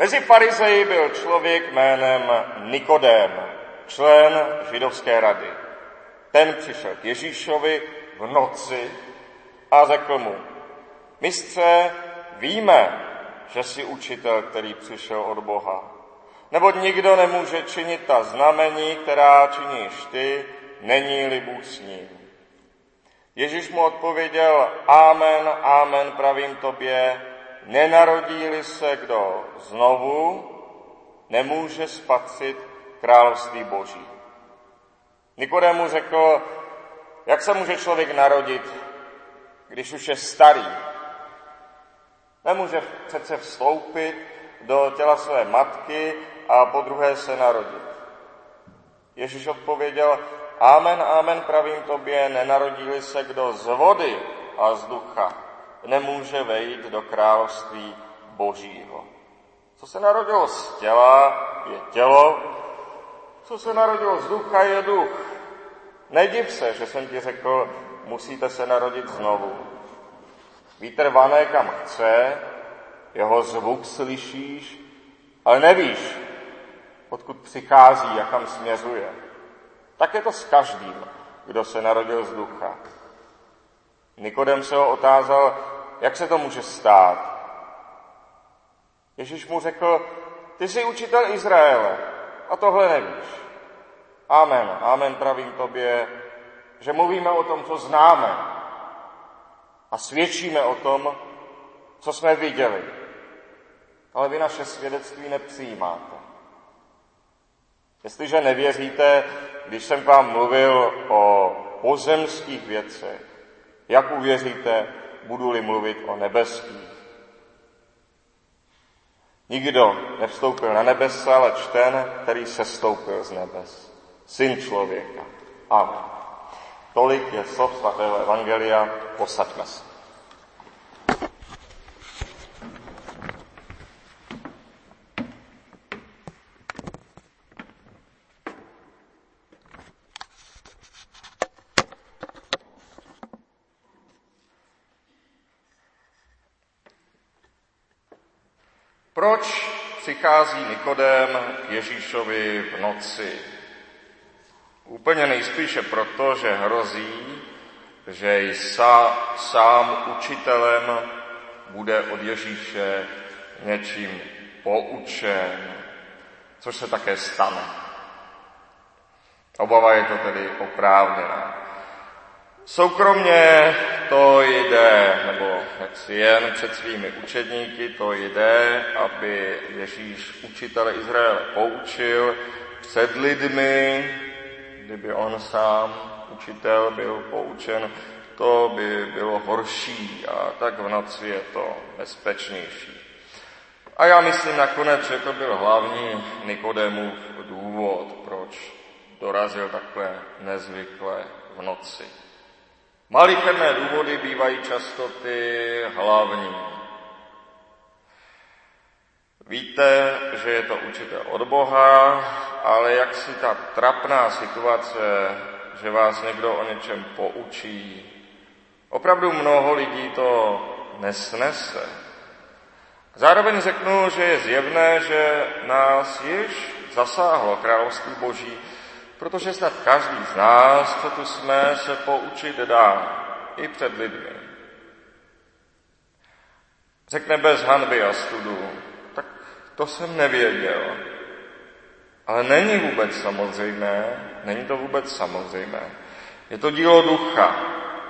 Mezi farizeji byl člověk jménem Nikodém, člen židovské rady. Ten přišel k Ježíšovi v noci a řekl mu, mistře, víme, že jsi učitel, který přišel od Boha. Neboť nikdo nemůže činit ta znamení, která činíš ty, není-li Bůh s ním. Ježíš mu odpověděl, Amen, Amen, pravím tobě, nenarodí-li se kdo znovu, nemůže spatřit království Boží. Nikodému řekl, jak se může člověk narodit, když už je starý. Nemůže přece vstoupit do těla své matky a po druhé se narodit. Ježíš odpověděl, Amen, amen, pravím tobě, nenarodí se kdo z vody a z ducha, nemůže vejít do království Božího. Co se narodilo z těla, je tělo, co se narodilo z ducha, je duch. Nediv se, že jsem ti řekl, musíte se narodit znovu. Vítr vané kam chce, jeho zvuk slyšíš, ale nevíš, odkud přichází a kam směřuje. Tak je to s každým, kdo se narodil z ducha. Nikodem se ho otázal, jak se to může stát. Ježíš mu řekl, ty jsi učitel Izraele a tohle nevíš. Amen, amen pravím tobě, že mluvíme o tom, co známe a svědčíme o tom, co jsme viděli. Ale vy naše svědectví nepřijímáte. Jestliže nevěříte, když jsem vám mluvil o pozemských věcech, jak uvěříte, budu-li mluvit o nebeských? Nikdo nevstoupil na nebesa, ale ten, který se stoupil z nebes. Syn člověka. Amen. Tolik je slov svatého Evangelia. Posaďme se. Proč přichází Nikodém k Ježíšovi v noci? Úplně nejspíše proto, že hrozí, že i sám učitelem bude od Ježíše něčím poučen, což se také stane. Obava je to tedy oprávněná. Soukromně to jde, nebo si jen před svými učedníky to jde, aby Ježíš učitele Izraele poučil před lidmi, kdyby on sám, učitel, byl poučen, to by bylo horší a tak v noci je to bezpečnější. A já myslím nakonec, že to byl hlavní Nikodémův důvod, proč dorazil takhle nezvykle v noci. Malicherné důvody bývají často ty hlavní. Víte, že je to učitel od Boha, ale jak si ta trapná situace, že vás někdo o něčem poučí, opravdu mnoho lidí to nesnese. Zároveň řeknu, že je zjevné, že nás již zasáhlo království boží protože snad každý z nás, co tu jsme, se poučit dá i před lidmi. Řekne bez hanby a studu, tak to jsem nevěděl. Ale není vůbec samozřejmé, není to vůbec samozřejmé. Je to dílo ducha,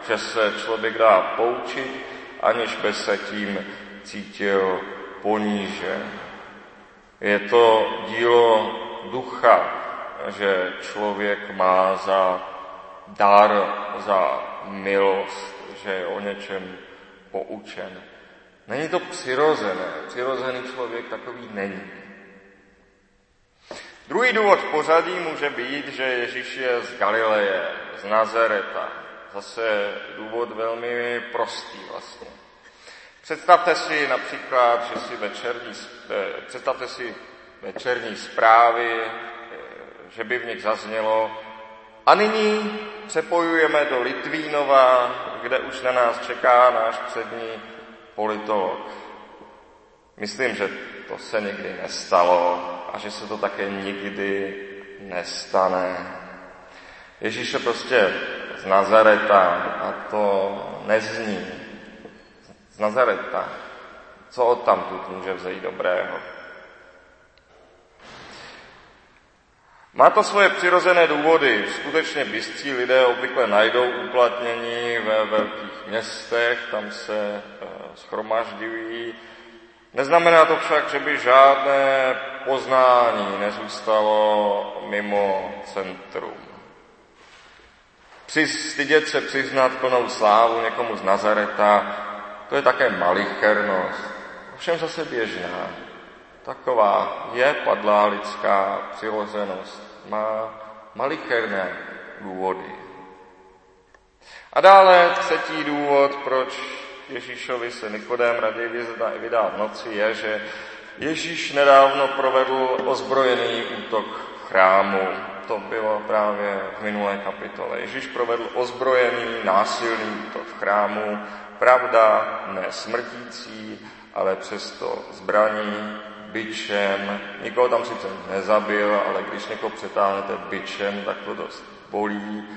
že se člověk dá poučit, aniž by se tím cítil ponížen. Je to dílo ducha, že člověk má za dar, za milost, že je o něčem poučen. Není to přirozené. Přirozený člověk takový není. Druhý důvod pořadí může být, že Ježíš je z Galileje, z Nazareta. Zase důvod velmi prostý vlastně. Představte si například, že si večerní, eh, představte si večerní zprávy že by v nich zaznělo. A nyní přepojujeme do Litvínova, kde už na nás čeká náš přední politolog. Myslím, že to se nikdy nestalo a že se to také nikdy nestane. Ježíš je prostě z Nazareta a to nezní. Z Nazareta. Co od tamtud může vzejít dobrého? Má to svoje přirozené důvody. Skutečně bystří lidé obvykle najdou uplatnění ve velkých městech, tam se eh, schromažďují. Neznamená to však, že by žádné poznání nezůstalo mimo centrum. Stydět se přiznat plnou slávu někomu z Nazareta, to je také malichernost, ovšem zase běžná. Taková je padlá lidská přirozenost. Má malicherné důvody. A dále třetí důvod, proč Ježíšovi se Nikodém raději vydá v noci, je, že Ježíš nedávno provedl ozbrojený útok v chrámu. To bylo právě v minulé kapitole. Ježíš provedl ozbrojený, násilný útok v chrámu, pravda, ne smrtící, ale přesto zbraní, byčem. Nikoho tam sice nezabil, ale když někoho přetáhnete byčem, tak to dost bolí.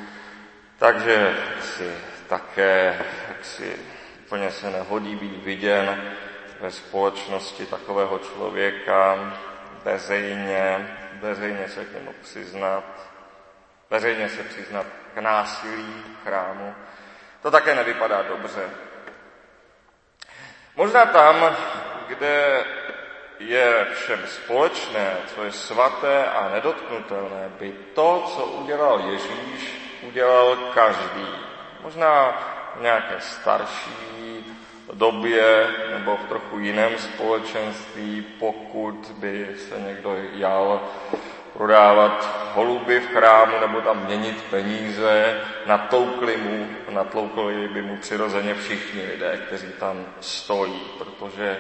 Takže si také jak si úplně se nehodí být viděn ve společnosti takového člověka, veřejně, veřejně se k němu přiznat, veřejně se přiznat k násilí v chrámu. To také nevypadá dobře. Možná tam, kde je všem společné, co je svaté a nedotknutelné, by to, co udělal Ježíš, udělal každý. Možná v nějaké starší době nebo v trochu jiném společenství, pokud by se někdo jal prodávat holuby v chrámu nebo tam měnit peníze, natloukli mu, natloukli by mu přirozeně všichni lidé, kteří tam stojí, protože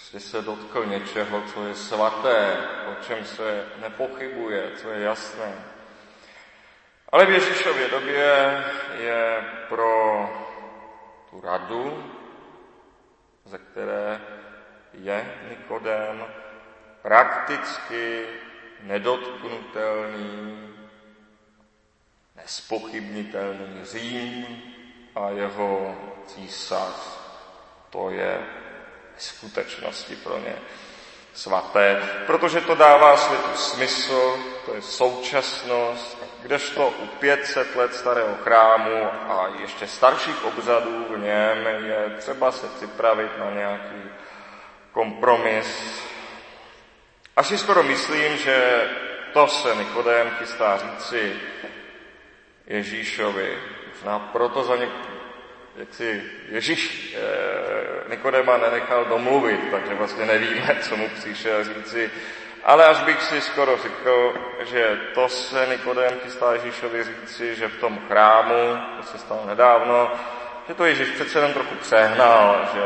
Prostě se dotkl něčeho, co je svaté, o čem se nepochybuje, co je jasné. Ale v Ježíšově době je pro tu radu, ze které je Nikodem, prakticky nedotknutelný, nespochybnitelný Řím a jeho císař. To je skutečnosti pro ně svaté, protože to dává světu smysl, to je současnost, kdežto u 500 let starého chrámu a ještě starších obřadů v něm je třeba se připravit na nějaký kompromis. Asi skoro myslím, že to se Nikodém chystá říci Ježíšovi. Možná proto za ně, jak si Ježíš eh, Nikodema nenechal domluvit, takže vlastně nevíme, co mu přišel říci. Ale až bych si skoro řekl, že to se Nikodem chystá Ježíšovi říci, že v tom chrámu, to se stalo nedávno, že to Ježíš přece jenom trochu přehnal, že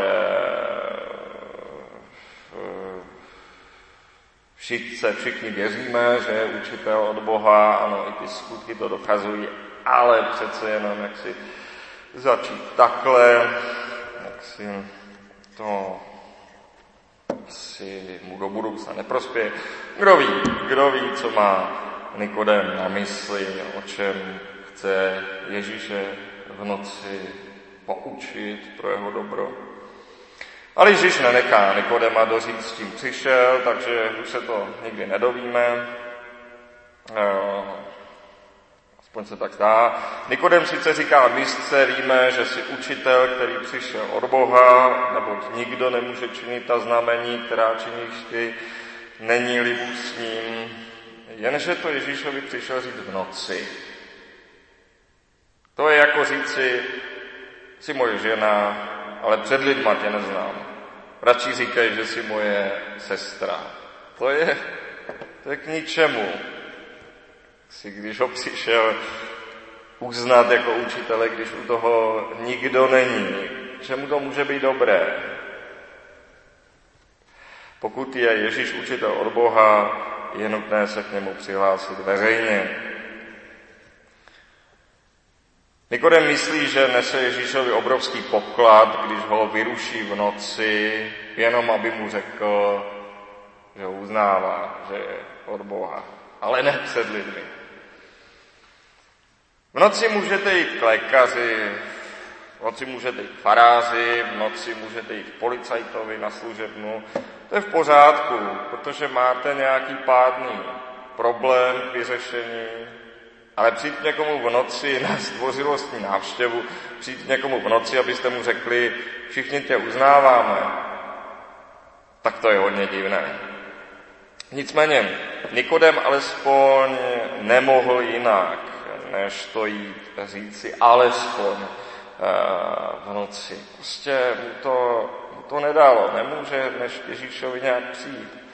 Všichni, všichni věříme, že je učitel od Boha, ano, i ty skutky to dokazují, ale přece jenom jak si začít takhle, jak si to si mu do budoucna neprospěje. Kdo ví, kdo ví, co má Nikodem na mysli, o čem chce Ježíše v noci poučit pro jeho dobro. Ale Ježíš nenechá Nikodema doříct, s tím přišel, takže už se to nikdy nedovíme. Aspoň se tak zdá. Nikodem sice říká mistce, víme, že si učitel, který přišel od Boha, neboť nikdo nemůže činit ta znamení, která činíš ty, není libu s ním. Jenže to Ježíšovi přišel říct v noci. To je jako říci, jsi moje žena, ale před lidma tě neznám. Radši říkají, že jsi moje sestra. To je, to je k ničemu si když ho přišel uznat jako učitele, když u toho nikdo není, že mu to může být dobré. Pokud je Ježíš učitel od Boha, je nutné se k němu přihlásit veřejně. Nikodem myslí, že nese Ježíšovi obrovský poklad, když ho vyruší v noci, jenom aby mu řekl, že ho uznává, že je od Boha, ale ne před lidmi. V noci můžete jít k lékaři, v noci můžete jít k farázi, v noci můžete jít k policajtovi na služebnu. To je v pořádku, protože máte nějaký pádný problém k vyřešení, ale přijít někomu v noci na zdvořilostní návštěvu, přijít někomu v noci, abyste mu řekli, všichni tě uznáváme, tak to je hodně divné. Nicméně Nikodem alespoň nemohl jinak, než to jít říci alespoň eh, v noci. Prostě mu to, mu to nedalo, nemůže než Ježíšovi nějak přijít.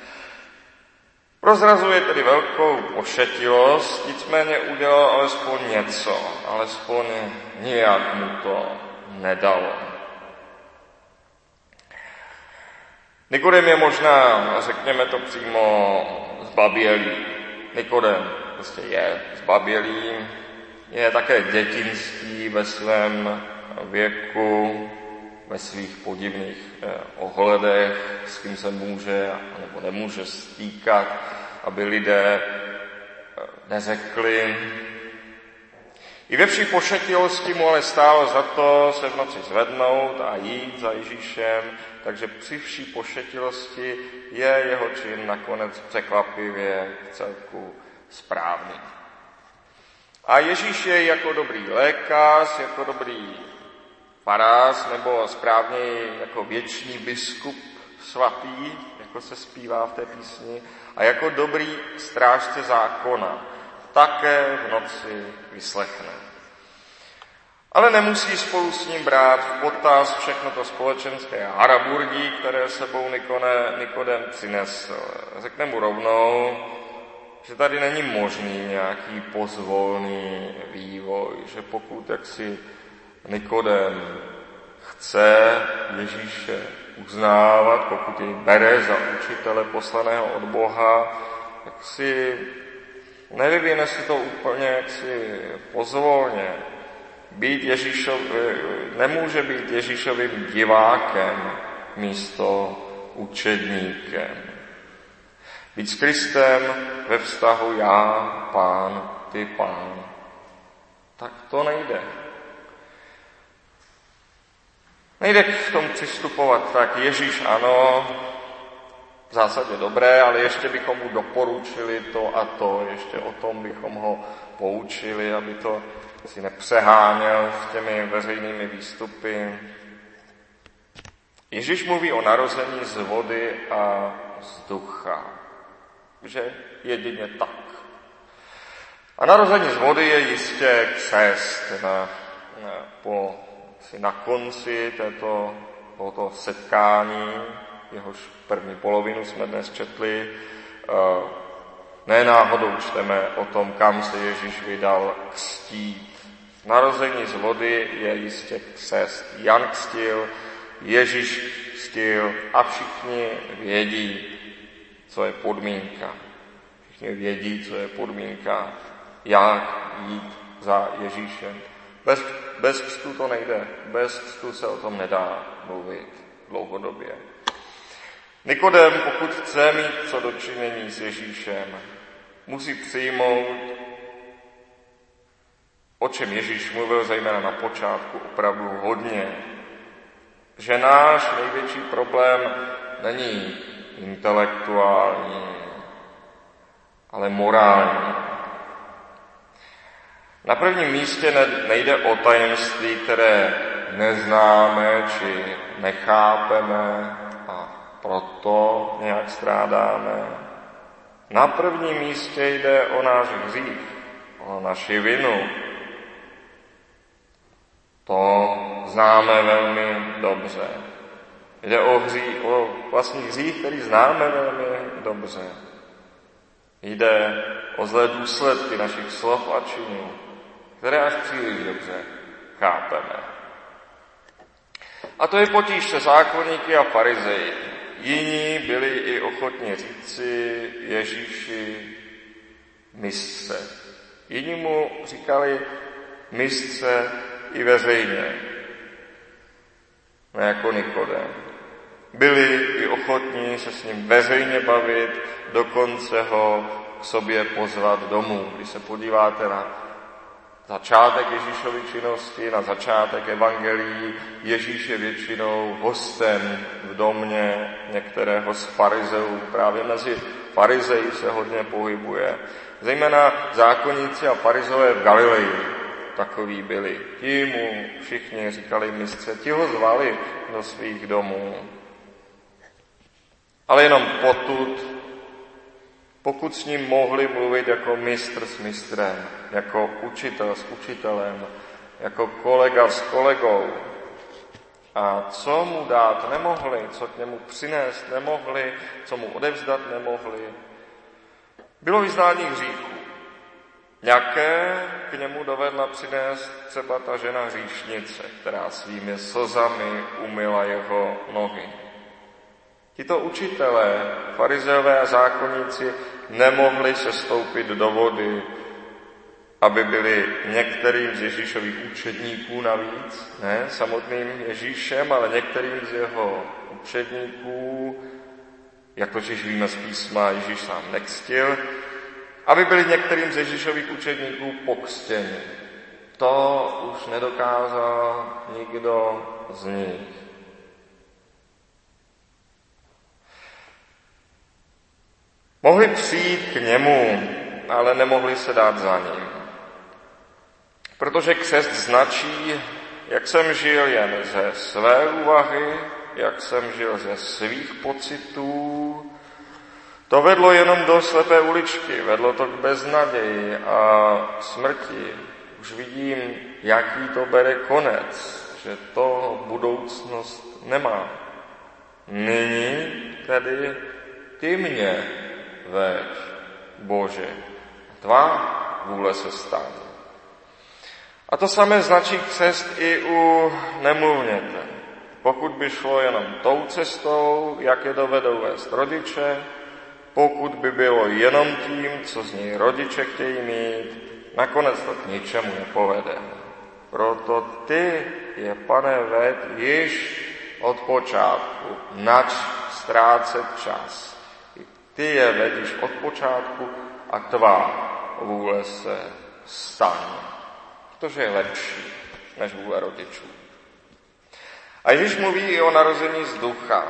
Prozrazuje tedy velkou pošetilost, nicméně udělal alespoň něco, alespoň nijak mu to nedalo. Nikodem je možná, řekněme to přímo, zbabělý. Nikodem prostě je zbabělý, je také dětinský ve svém věku, ve svých podivných eh, ohledech, s kým se může nebo nemůže stýkat, aby lidé eh, neřekli. I ve vší pošetilosti mu ale stálo za to se v noci zvednout a jít za Ježíšem, takže při vší pošetilosti je jeho čin nakonec překvapivě v celku správný. A Ježíš je jako dobrý lékař, jako dobrý farář, nebo správně jako věčný biskup svatý, jako se zpívá v té písni, a jako dobrý strážce zákona také v noci vyslechne. Ale nemusí spolu s ním brát v potaz všechno to společenské haraburgí, které sebou Nikodem přinesl. Řekne mu rovnou, že tady není možný nějaký pozvolný vývoj, že pokud jak si Nikodem chce Ježíše uznávat, pokud jej bere za učitele poslaného od Boha, tak si nevyvine si to úplně jaksi pozvolně. Být Ježíšov, nemůže být Ježíšovým divákem místo učedníkem. Být s Kristem ve vztahu já, pán, ty pán. Tak to nejde. Nejde k tomu přistupovat tak, Ježíš ano, v zásadě dobré, ale ještě bychom mu doporučili to a to, ještě o tom bychom ho poučili, aby to si nepřeháněl s těmi veřejnými výstupy. Ježíš mluví o narození z vody a z ducha, že jedině tak. A narození z vody je jistě křest na, po si na konci této, tohoto setkání, jehož první polovinu jsme dnes četli, eh, ne náhodou čteme o tom, kam se Ježíš vydal kstít. Narození z vody je jistě křest. Jan kstil, Ježíš kstil a všichni vědí, co je podmínka. Všichni vědí, co je podmínka, jak jít za Ježíšem. Bez, bez křtu to nejde. Bez křtu se o tom nedá mluvit dlouhodobě. Nikodem, pokud chce mít co dočinění s Ježíšem, musí přijmout, o čem Ježíš mluvil zejména na počátku opravdu hodně, že náš největší problém není intelektuální, ale morální. Na prvním místě nejde o tajemství, které neznáme či nechápeme a proto nějak strádáme. Na prvním místě jde o náš hřích, o naši vinu. To známe velmi dobře. Jde o, hří, o vlastní hřích, který známe velmi dobře. Jde o zlé důsledky našich slov a činů které až příliš dobře chápeme. A to je potíž se zákonníky a farizeji. Jiní byli i ochotni říci Ježíši mistře. Jiní mu říkali mistře i veřejně, ne jako Nikodem. Byli i ochotní se s ním veřejně bavit, dokonce ho k sobě pozvat domů. Když se podíváte na začátek Ježíšovy činnosti, na začátek evangelií, Ježíš je většinou hostem v domě některého z farizeů. Právě mezi farizeji se hodně pohybuje. Zejména zákonníci a farizové v Galileji takový byli. Ti mu všichni říkali mistře, ti ho zvali do svých domů. Ale jenom potud pokud s ním mohli mluvit jako mistr s mistrem, jako učitel s učitelem, jako kolega s kolegou, a co mu dát? Nemohli, co k němu přinést? Nemohli, co mu odevzdat? Nemohli, bylo vyznání hříchu. Jaké k němu dovedla přinést třeba ta žena hříšnice, která svými slzami umila jeho nohy. Tito učitelé, farizeové a zákonníci nemohli se stoupit do vody, aby byli některým z Ježíšových učedníků navíc, ne samotným Ježíšem, ale některým z jeho učedníků, jak totiž víme z písma, Ježíš sám nextil, aby byli některým z Ježíšových učedníků pokřtěni. To už nedokázal nikdo z nich. Mohli přijít k němu, ale nemohli se dát za ním. Protože křest značí, jak jsem žil jen ze své úvahy, jak jsem žil ze svých pocitů. To vedlo jenom do slepé uličky, vedlo to k beznaději a smrti. Už vidím, jaký to bere konec, že to budoucnost nemá. Nyní tedy ty mě veď, Bože, tvá vůle se stane. A to samé značí cest i u nemluvněte. Pokud by šlo jenom tou cestou, jak je dovedou vést rodiče, pokud by bylo jenom tím, co z něj rodiče chtějí mít, nakonec to k ničemu nepovede. Proto ty je, pane, ved již od počátku, nač ztrácet čas. Ty je vedíš od počátku a tvá vůle se stane. Protože je lepší než vůle rodičů. A Ježíš mluví i o narození z ducha.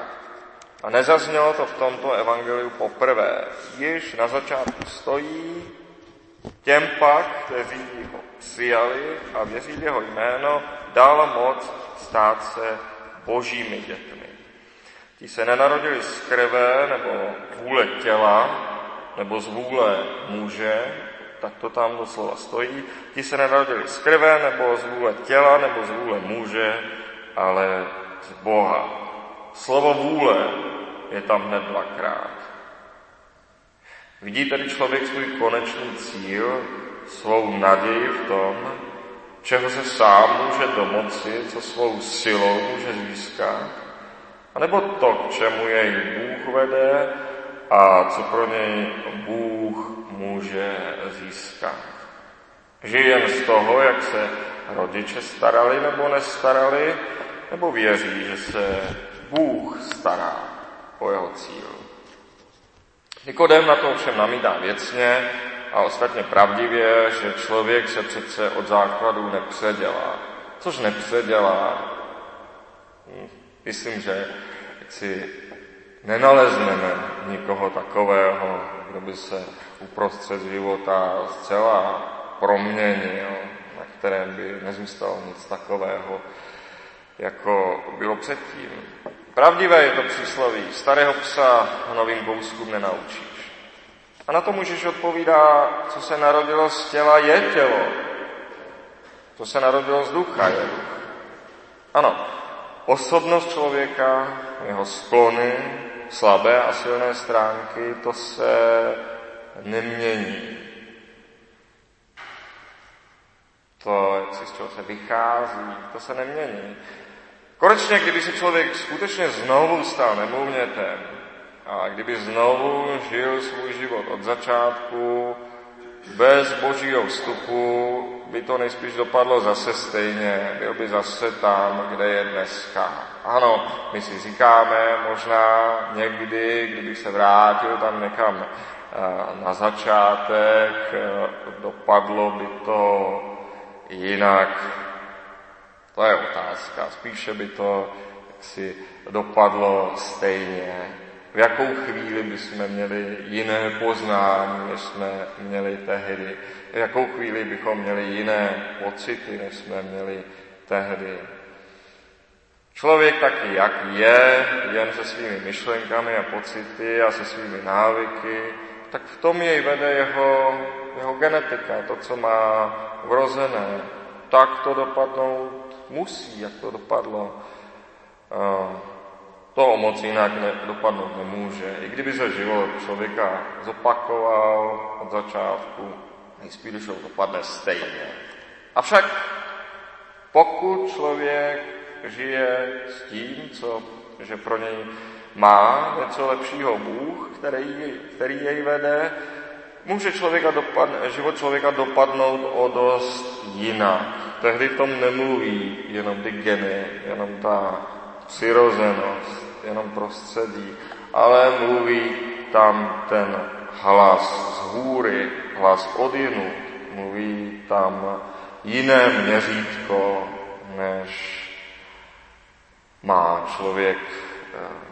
A nezaznělo to v tomto evangeliu poprvé. Již na začátku stojí, těm pak, kteří ho přijali a věří v jeho jméno, dal moc stát se božími dětmi. Ti se nenarodili z krve nebo vůle těla, nebo z vůle muže, tak to tam doslova stojí. Ti se nenarodili z krve nebo z vůle těla nebo z vůle muže, ale z Boha. Slovo vůle je tam hned dvakrát. Vidí tedy člověk svůj konečný cíl, svou naději v tom, čeho se sám může domoci, co svou silou může získat, a nebo to, k čemu jej Bůh vede a co pro něj Bůh může získat. Žije jen z toho, jak se rodiče starali nebo nestarali, nebo věří, že se Bůh stará o jeho cíl. Nikodem na to ovšem namítá věcně a ostatně pravdivě, že člověk se přece od základu nepředělá. Což nepředělá, Myslím, že si nenalezneme nikoho takového, kdo by se uprostřed života zcela proměnil, na kterém by nezůstalo nic takového, jako bylo předtím. Pravdivé je to přísloví, starého psa novým kouskům nenaučíš. A na to můžeš odpovídá, co se narodilo z těla, je tělo. Co se narodilo z ducha, je duch. Ano, Osobnost člověka, jeho sklony, slabé a silné stránky, to se nemění. To, jak si z čeho se vychází, to se nemění. Konečně, kdyby se člověk skutečně znovu stal nemluvnětem a kdyby znovu žil svůj život od začátku, bez božího vstupu by to nejspíš dopadlo zase stejně, byl by zase tam, kde je dneska. Ano, my si říkáme, možná někdy, kdybych se vrátil tam někam eh, na začátek, eh, dopadlo by to jinak. To je otázka. Spíše by to si dopadlo stejně. V jakou chvíli bychom měli jiné poznání, než jsme měli tehdy. V jakou chvíli bychom měli jiné pocity, než jsme měli tehdy. Člověk taky, jak je, jen se svými myšlenkami a pocity a se svými návyky, tak v tom jej vede jeho, jeho genetika, to, co má vrozené. Tak to dopadnout musí, jak to dopadlo. To moc jinak ne, dopadnout nemůže. I kdyby se život člověka zopakoval od začátku, nejspíš to dopadne stejně. Avšak pokud člověk žije s tím, co, že pro něj má něco lepšího Bůh, který, který jej vede, může člověka dopadne, život člověka dopadnout o dost jinak. Tehdy v tom nemluví jenom ty geny, jenom ta přirozenost, jenom prostředí, ale mluví tam ten hlas z hůry, hlas od jinu, mluví tam jiné měřítko, než má člověk eh,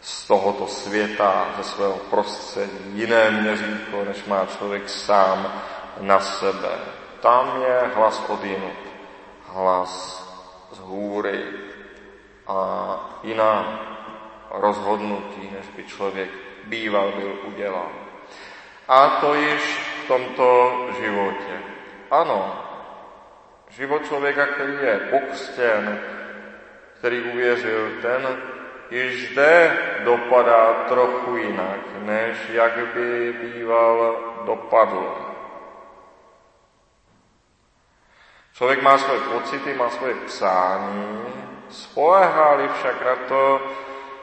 z tohoto světa, ze svého prostředí, jiné měřítko, než má člověk sám na sebe. Tam je hlas odjinut, hlas z hůry a jiná rozhodnutí, než by člověk býval byl udělal. A to již v tomto životě. Ano, život člověka, který je pokřtěn, který uvěřil, ten již zde dopadá trochu jinak, než jak by býval dopadl. Člověk má svoje pocity, má svoje psání, spolehá však na to,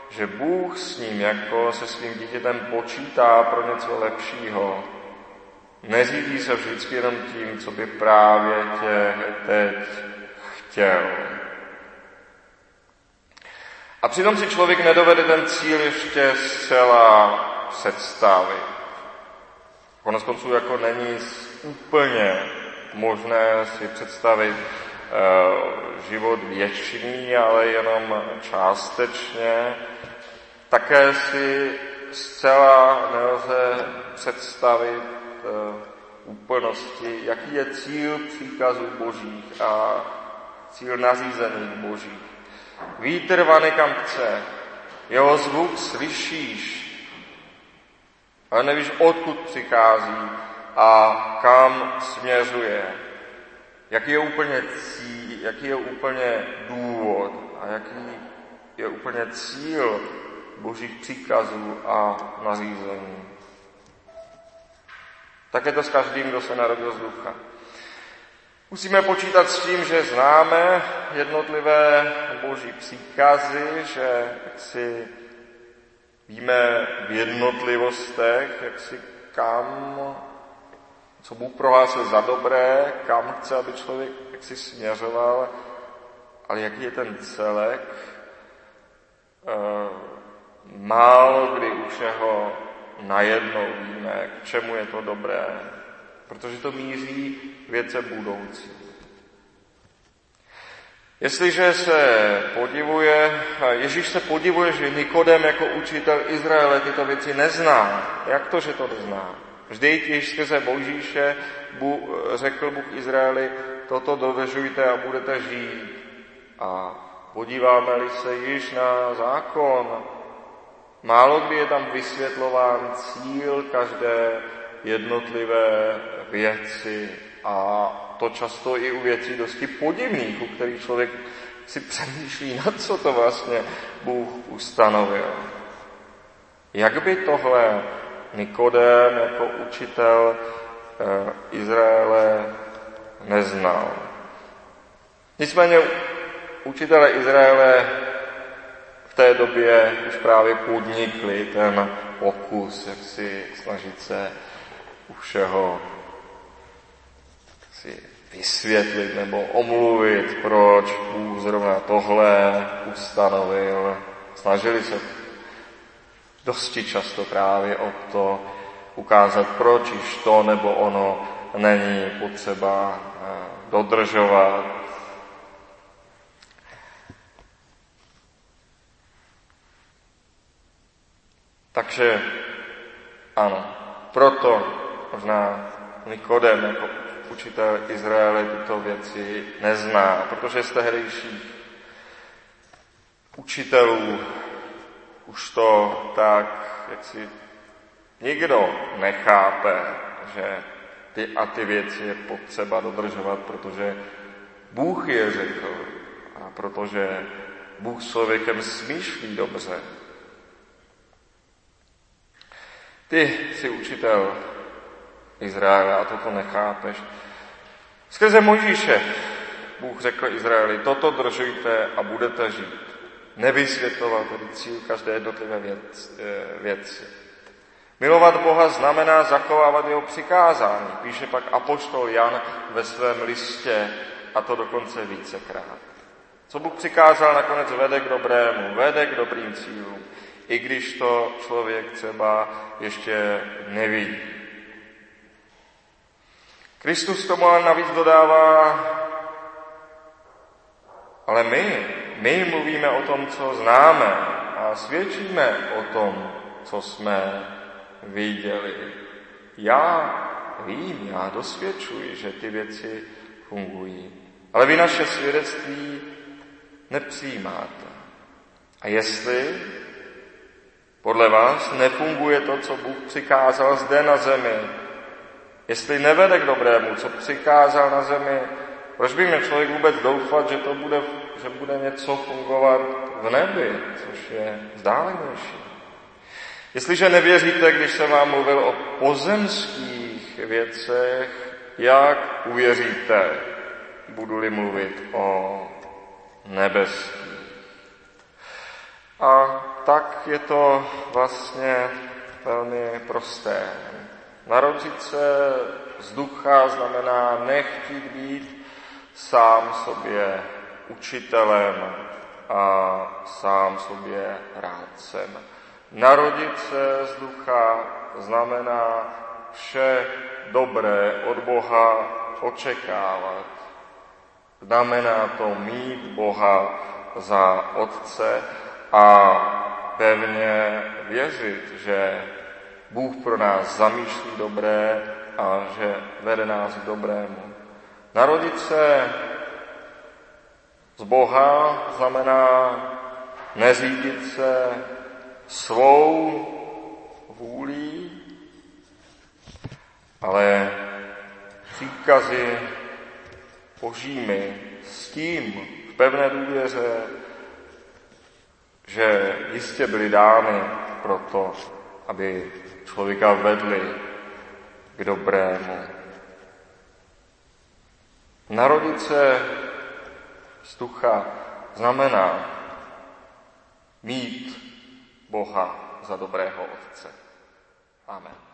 že Bůh s ním jako se svým dítětem počítá pro něco lepšího. Neřídí se vždycky jenom tím, co by právě tě teď chtěl. A přitom si člověk nedovede ten cíl ještě zcela představit. Konec konců jako není úplně možné si představit život věčný, ale jenom částečně. Také si zcela nelze představit uh, úplnosti, jaký je cíl příkazů božích a cíl nařízených božích. Vítr vane kam chce, jeho zvuk slyšíš, ale nevíš, odkud přichází a kam směřuje. Jaký je úplně cíl, jaký je úplně důvod a jaký je úplně cíl božích příkazů a nařízení. Tak je to s každým, kdo se narodil z ducha. Musíme počítat s tím, že známe jednotlivé boží příkazy, že si víme v jednotlivostech, jak si kam, co Bůh prohlásil za dobré, kam chce, aby člověk jak si směřoval, ale jaký je ten celek, eh, málo kdy už jeho najednou víme, k čemu je to dobré, protože to míří věce budoucí. Jestliže se podivuje, Ježíš se podivuje, že Nikodem jako učitel Izraele tyto věci nezná. Jak to, že to nezná? Vždyť již skrze Božíše řekl Bůh Izraeli, toto dovežujte a budete žít. A podíváme-li se již na zákon, málo kdy je tam vysvětlován cíl každé jednotlivé věci a to často i u věcí dosti podivných, u kterých člověk si přemýšlí, na co to vlastně Bůh ustanovil. Jak by tohle Nikodem jako učitel eh, Izraele neznal. Nicméně učitele Izraele v té době už právě podnikli ten pokus, jak si snažit se u všeho si vysvětlit nebo omluvit, proč Bůh zrovna tohle ustanovil. Snažili se dosti často právě o to ukázat, proč již to nebo ono není potřeba eh, dodržovat. Takže ano, proto možná Nikodem jako učitel Izraele tyto věci nezná, protože z tehdejších učitelů už to tak, jak si nikdo nechápe, že ty a ty věci je potřeba dodržovat, protože Bůh je řekl a protože Bůh s člověkem smýšlí dobře. Ty jsi učitel Izraele a toto nechápeš. Skrze Mojžíše Bůh řekl Izraeli, toto držujte a budete žít. Nevysvětloval tedy cíl každé jednotlivé věc, eh, věci. Milovat Boha znamená zachovávat jeho přikázání, píše pak apoštol Jan ve svém listě, a to dokonce vícekrát. Co Bůh přikázal, nakonec vede k dobrému, vede k dobrým cílům, i když to člověk třeba ještě nevidí. Kristus tomu ale navíc dodává, ale my, my mluvíme o tom, co známe a svědčíme o tom, co jsme viděli. Já vím, já dosvědčuji, že ty věci fungují. Ale vy naše svědectví nepřijímáte. A jestli podle vás nefunguje to, co Bůh přikázal zde na zemi, jestli nevede k dobrému, co přikázal na zemi, proč by měl člověk vůbec doufat, že to bude, že bude něco fungovat v nebi, což je vzdálenější? Jestliže nevěříte, když jsem vám mluvil o pozemských věcech, jak uvěříte, budu-li mluvit o nebeských? A tak je to vlastně velmi prosté. Narodit se z ducha znamená nechtít být sám sobě učitelem a sám sobě rádcem. Narodit se z ducha znamená vše dobré od Boha očekávat. Znamená to mít Boha za Otce a pevně věřit, že Bůh pro nás zamýšlí dobré a že vede nás k dobrému. Narodit se z Boha znamená neřídit se svou vůlí, ale příkazy božími s tím v pevné důvěře, že jistě byly dány proto, aby člověka vedli k dobrému. Narodit se z ducha znamená mít Boha za dobrého Otce. Amen.